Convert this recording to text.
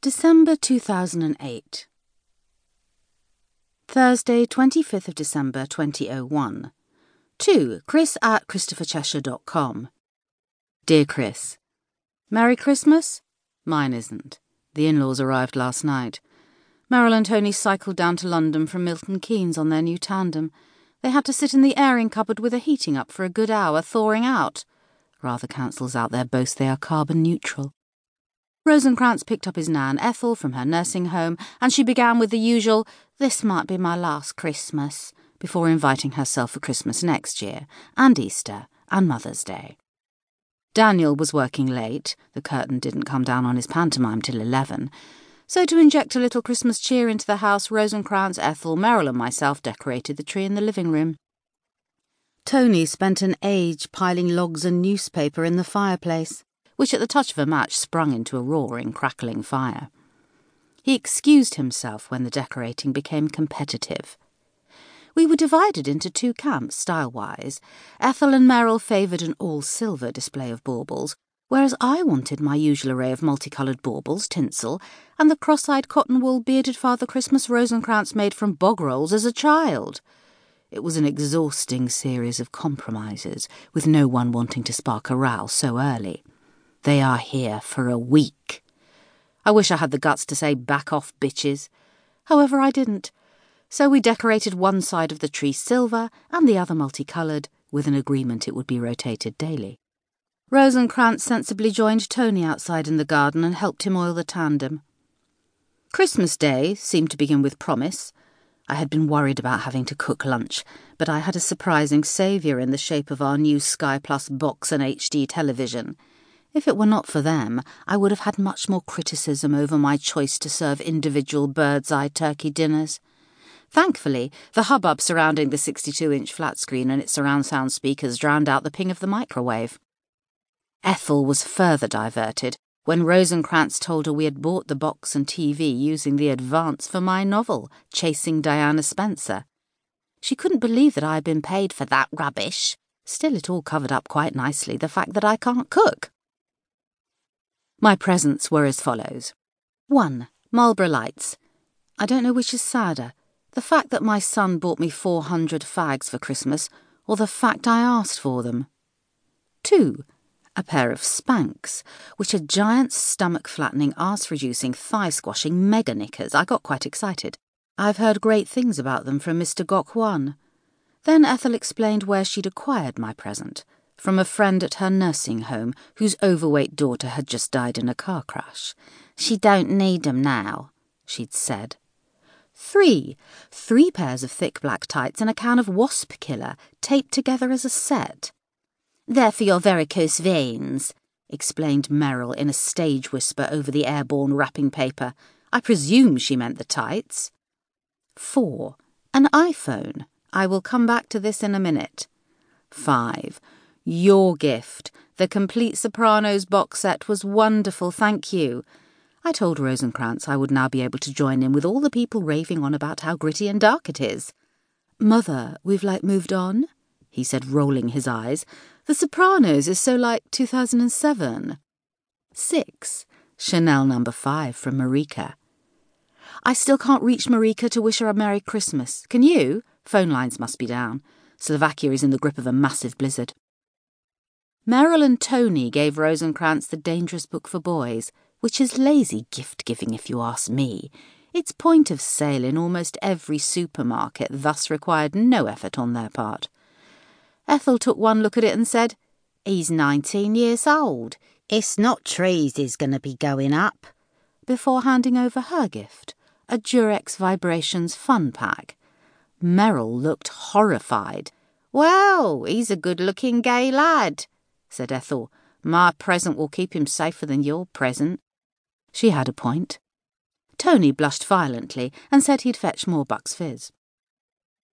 December 2008. Thursday, 25th of December 2001. To Chris at ChristopherCheshire.com. Dear Chris, Merry Christmas? Mine isn't. The in laws arrived last night. Meryl and Tony cycled down to London from Milton Keynes on their new tandem. They had to sit in the airing cupboard with the heating up for a good hour, thawing out. Rather cancels out their boast they are carbon neutral. Rosencrantz picked up his nan Ethel from her nursing home, and she began with the usual, This might be my last Christmas, before inviting herself for Christmas next year, and Easter, and Mother's Day. Daniel was working late, the curtain didn't come down on his pantomime till eleven, so to inject a little Christmas cheer into the house, Rosencrantz, Ethel, Meryl, and myself decorated the tree in the living room. Tony spent an age piling logs and newspaper in the fireplace which at the touch of a match sprung into a roaring, crackling fire. He excused himself when the decorating became competitive. We were divided into two camps, style wise. Ethel and Meryl favoured an all silver display of baubles, whereas I wanted my usual array of multicoloured baubles, tinsel, and the cross eyed cotton wool bearded Father Christmas Rosencrantz made from bog rolls as a child. It was an exhausting series of compromises, with no one wanting to spark a row so early. They are here for a week. I wish I had the guts to say back off, bitches. However, I didn't. So we decorated one side of the tree silver and the other multicoloured, with an agreement it would be rotated daily. Rosencrantz sensibly joined Tony outside in the garden and helped him oil the tandem. Christmas Day seemed to begin with promise. I had been worried about having to cook lunch, but I had a surprising saviour in the shape of our new Sky Plus box and HD television. If it were not for them, I would have had much more criticism over my choice to serve individual bird's eye turkey dinners. Thankfully, the hubbub surrounding the 62 inch flat screen and its surround sound speakers drowned out the ping of the microwave. Ethel was further diverted when Rosencrantz told her we had bought the box and TV using the advance for my novel, Chasing Diana Spencer. She couldn't believe that I had been paid for that rubbish. Still, it all covered up quite nicely the fact that I can't cook. My presents were as follows 1. Marlboro Lights. I don't know which is sadder the fact that my son bought me 400 fags for Christmas, or the fact I asked for them. 2. A pair of Spanx, which are giant stomach flattening, arse reducing, thigh squashing mega knickers. I got quite excited. I've heard great things about them from Mr. Gok Wan. Then Ethel explained where she'd acquired my present from a friend at her nursing home whose overweight daughter had just died in a car crash. She don't need 'em now, she'd said. Three. Three pairs of thick black tights and a can of wasp killer taped together as a set. They're for your varicose veins, explained Meryl in a stage whisper over the airborne wrapping paper. I presume she meant the tights. Four. An iPhone. I will come back to this in a minute. Five. Your gift, the complete Sopranos box set, was wonderful, thank you. I told Rosencrantz I would now be able to join in with all the people raving on about how gritty and dark it is. Mother, we've like moved on, he said, rolling his eyes. The Sopranos is so like 2007. Six. Chanel number five from Marika. I still can't reach Marika to wish her a Merry Christmas. Can you? Phone lines must be down. Slovakia is in the grip of a massive blizzard. Meryl and Tony gave Rosencrantz the dangerous book for boys, which is lazy gift giving if you ask me. Its point of sale in almost every supermarket thus required no effort on their part. Ethel took one look at it and said, He's nineteen years old. It's not trees he's going to be going up. Before handing over her gift, a Durex Vibrations fun pack. Meryl looked horrified. Well, he's a good looking gay lad said Ethel. My present will keep him safer than your present. She had a point. Tony blushed violently and said he'd fetch more Bucks Fizz.